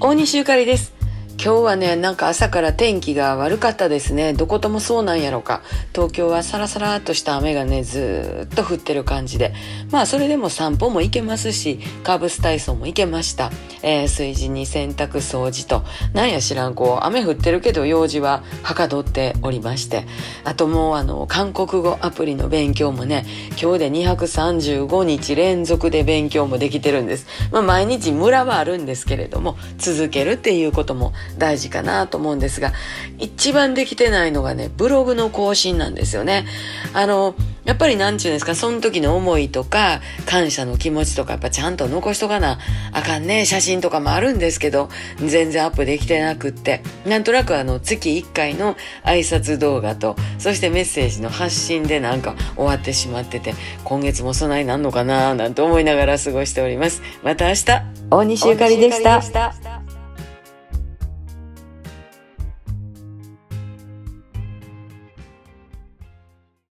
大西ゆかりです。今日はねなんか朝から天気が悪かったですね。どこともそうなんやろか。東京はサラサラっとした雨がねずっと降ってる感じで。まあそれでも散歩も行けますしカーブス体操も行けました、えー、炊事に洗濯掃除と。なんや知らんこう雨降ってるけど用事ははかどっておりまして。あともうあの韓国語アプリの勉強もね今日で235日連続で勉強もできてるんです。まあ毎日ムラはあるんですけれども続けるっていうことも大事かなと思うんですが、一番できてないのがね、ブログの更新なんですよね。あの、やっぱりなんちゅうんですか、その時の思いとか、感謝の気持ちとか、やっぱちゃんと残しとかなあかんね、写真とかもあるんですけど、全然アップできてなくって、なんとなくあの、月1回の挨拶動画と、そしてメッセージの発信でなんか終わってしまってて、今月も備えなんのかななんて思いながら過ごしております。また明日、大西ゆかりでした。